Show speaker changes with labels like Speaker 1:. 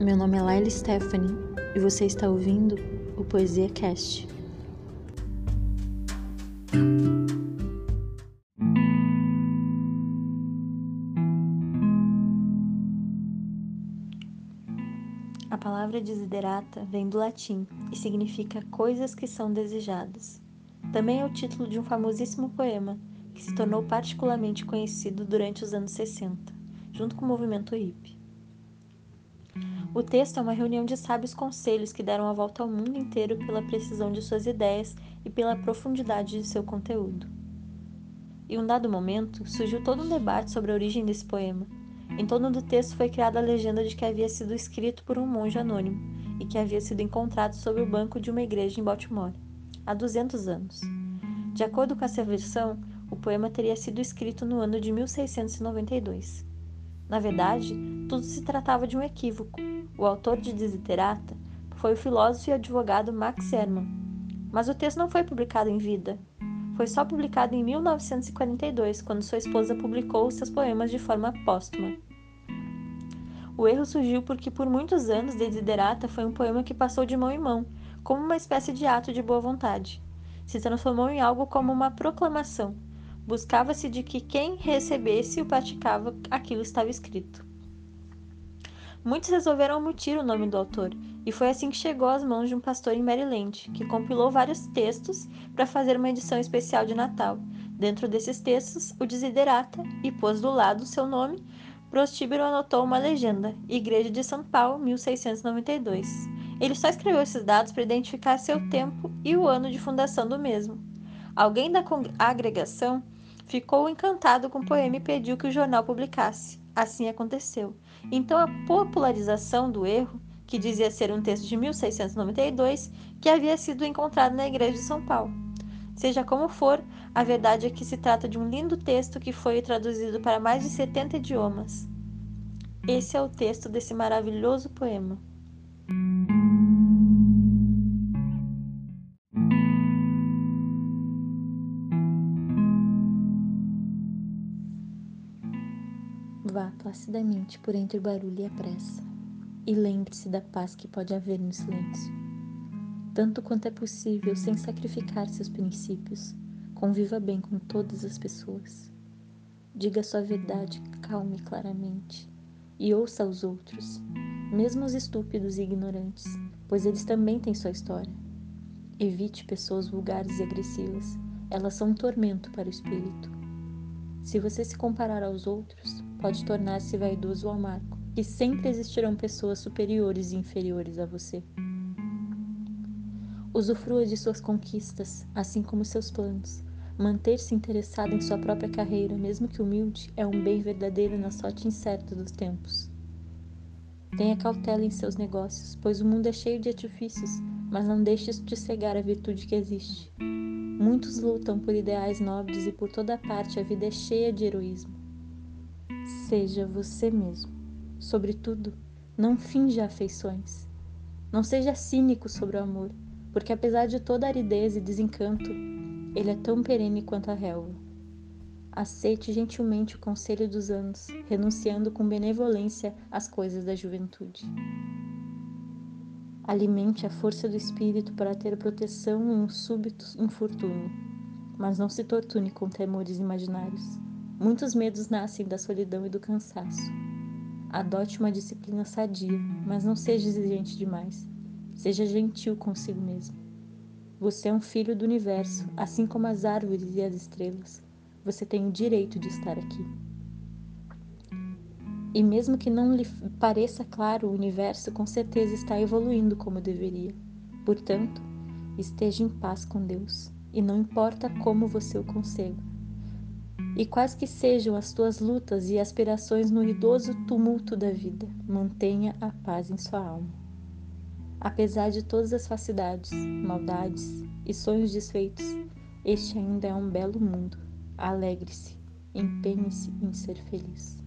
Speaker 1: Meu nome é Laila Stephanie e você está ouvindo o Poesia Cast. A palavra desiderata vem do latim e significa coisas que são desejadas. Também é o título de um famosíssimo poema que se tornou particularmente conhecido durante os anos 60, junto com o movimento hippie. O texto é uma reunião de sábios conselhos que deram a volta ao mundo inteiro pela precisão de suas ideias e pela profundidade de seu conteúdo. Em um dado momento, surgiu todo um debate sobre a origem desse poema. Em torno do texto foi criada a legenda de que havia sido escrito por um monge anônimo e que havia sido encontrado sob o banco de uma igreja em Baltimore, há 200 anos. De acordo com essa versão, o poema teria sido escrito no ano de 1692. Na verdade, tudo se tratava de um equívoco. O autor de Desiderata foi o filósofo e advogado Max Ehrmann. Mas o texto não foi publicado em vida. Foi só publicado em 1942, quando sua esposa publicou seus poemas de forma póstuma. O erro surgiu porque por muitos anos Desiderata foi um poema que passou de mão em mão, como uma espécie de ato de boa vontade. Se transformou em algo como uma proclamação, Buscava-se de que quem recebesse o praticava aquilo estava escrito. Muitos resolveram omitir o nome do autor, e foi assim que chegou às mãos de um pastor em Maryland, que compilou vários textos para fazer uma edição especial de Natal. Dentro desses textos, o desiderata e pôs do lado seu nome. Prostíbero anotou uma legenda: Igreja de São Paulo, 1692. Ele só escreveu esses dados para identificar seu tempo e o ano de fundação do mesmo. Alguém da agregação ficou encantado com o poema e pediu que o jornal publicasse. Assim aconteceu. Então, a popularização do erro, que dizia ser um texto de 1692, que havia sido encontrado na igreja de São Paulo. Seja como for, a verdade é que se trata de um lindo texto que foi traduzido para mais de 70 idiomas. Esse é o texto desse maravilhoso poema. Vá placidamente por entre o barulho e a pressa, e lembre-se da paz que pode haver no silêncio. Tanto quanto é possível, sem sacrificar seus princípios, conviva bem com todas as pessoas. Diga sua verdade calma e claramente, e ouça os outros, mesmo os estúpidos e ignorantes, pois eles também têm sua história. Evite pessoas vulgares e agressivas, elas são um tormento para o espírito. Se você se comparar aos outros, pode tornar-se vaidoso ou amargo, e sempre existirão pessoas superiores e inferiores a você. Usufrua de suas conquistas, assim como seus planos. Manter-se interessado em sua própria carreira, mesmo que humilde, é um bem verdadeiro na sorte incerta dos tempos. Tenha cautela em seus negócios, pois o mundo é cheio de artifícios, mas não deixe de cegar a virtude que existe. Muitos lutam por ideais nobres e por toda parte a vida é cheia de heroísmo. Seja você mesmo. Sobretudo, não finja afeições. Não seja cínico sobre o amor, porque apesar de toda aridez e desencanto, ele é tão perene quanto a relva. Aceite gentilmente o conselho dos anos, renunciando com benevolência às coisas da juventude. Alimente a força do espírito para ter proteção em um súbito infortúnio, mas não se torture com temores imaginários. Muitos medos nascem da solidão e do cansaço. Adote uma disciplina sadia, mas não seja exigente demais. Seja gentil consigo mesmo. Você é um filho do universo, assim como as árvores e as estrelas. Você tem o direito de estar aqui. E mesmo que não lhe pareça claro, o universo com certeza está evoluindo como deveria. Portanto, esteja em paz com Deus, e não importa como você o consiga e quais que sejam as tuas lutas e aspirações no idoso tumulto da vida, mantenha a paz em sua alma. Apesar de todas as facilidades, maldades e sonhos desfeitos, este ainda é um belo mundo. Alegre-se, empenhe-se em ser feliz.